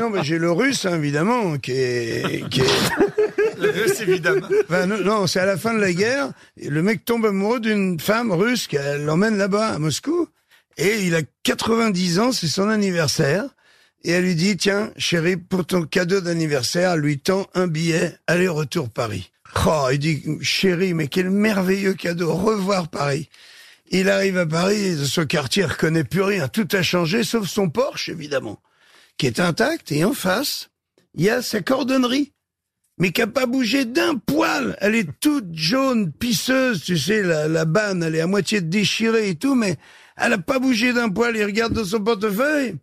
Non, mais j'ai le russe, hein, évidemment, qui est... Qui est... évidemment. Enfin, non, non, c'est à la fin de la guerre. Le mec tombe amoureux d'une femme russe qu'elle l'emmène là-bas, à Moscou. Et il a 90 ans, c'est son anniversaire. Et elle lui dit, tiens, chérie, pour ton cadeau d'anniversaire, lui tend un billet, aller-retour Paris. Oh, il dit, chérie, mais quel merveilleux cadeau, revoir Paris. Il arrive à Paris, ce quartier ne reconnaît plus rien, tout a changé, sauf son Porsche, évidemment, qui est intact, et en face, il y a sa cordonnerie mais qui a pas bougé d'un poil. Elle est toute jaune, pisseuse, tu sais, la, la banne, elle est à moitié déchirée et tout, mais elle a pas bougé d'un poil. Il regarde dans son portefeuille,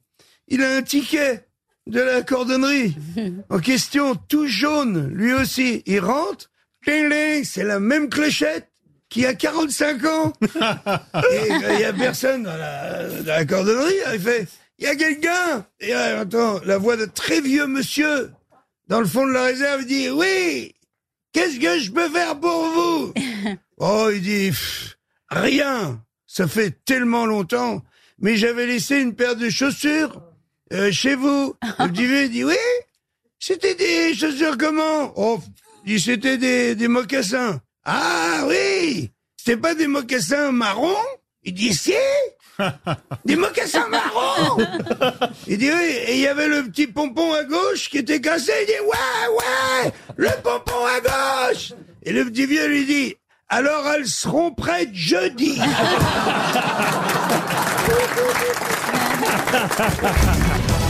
il a un ticket de la cordonnerie en question, tout jaune, lui aussi. Il rentre, c'est la même clochette qui a 45 ans. et il y a personne dans la, dans la cordonnerie. Il fait, il y a quelqu'un. Et euh, attends, la voix de très vieux monsieur dans le fond de la réserve, dit Oui, qu'est-ce que je peux faire pour vous Oh, il dit Pff, Rien, ça fait tellement longtemps, mais j'avais laissé une paire de chaussures euh, chez vous. Le petit vieux il dit Oui, c'était des chaussures comment Oh, il dit C'était des, des mocassins. Ah oui, c'était pas des mocassins marrons Il dit Si. Des mocassins marrons Il dit oui, et il y avait le petit pompon à gauche qui était cassé, il dit ouais, ouais, le pompon à gauche. Et le petit vieux lui dit, alors elles seront prêtes jeudi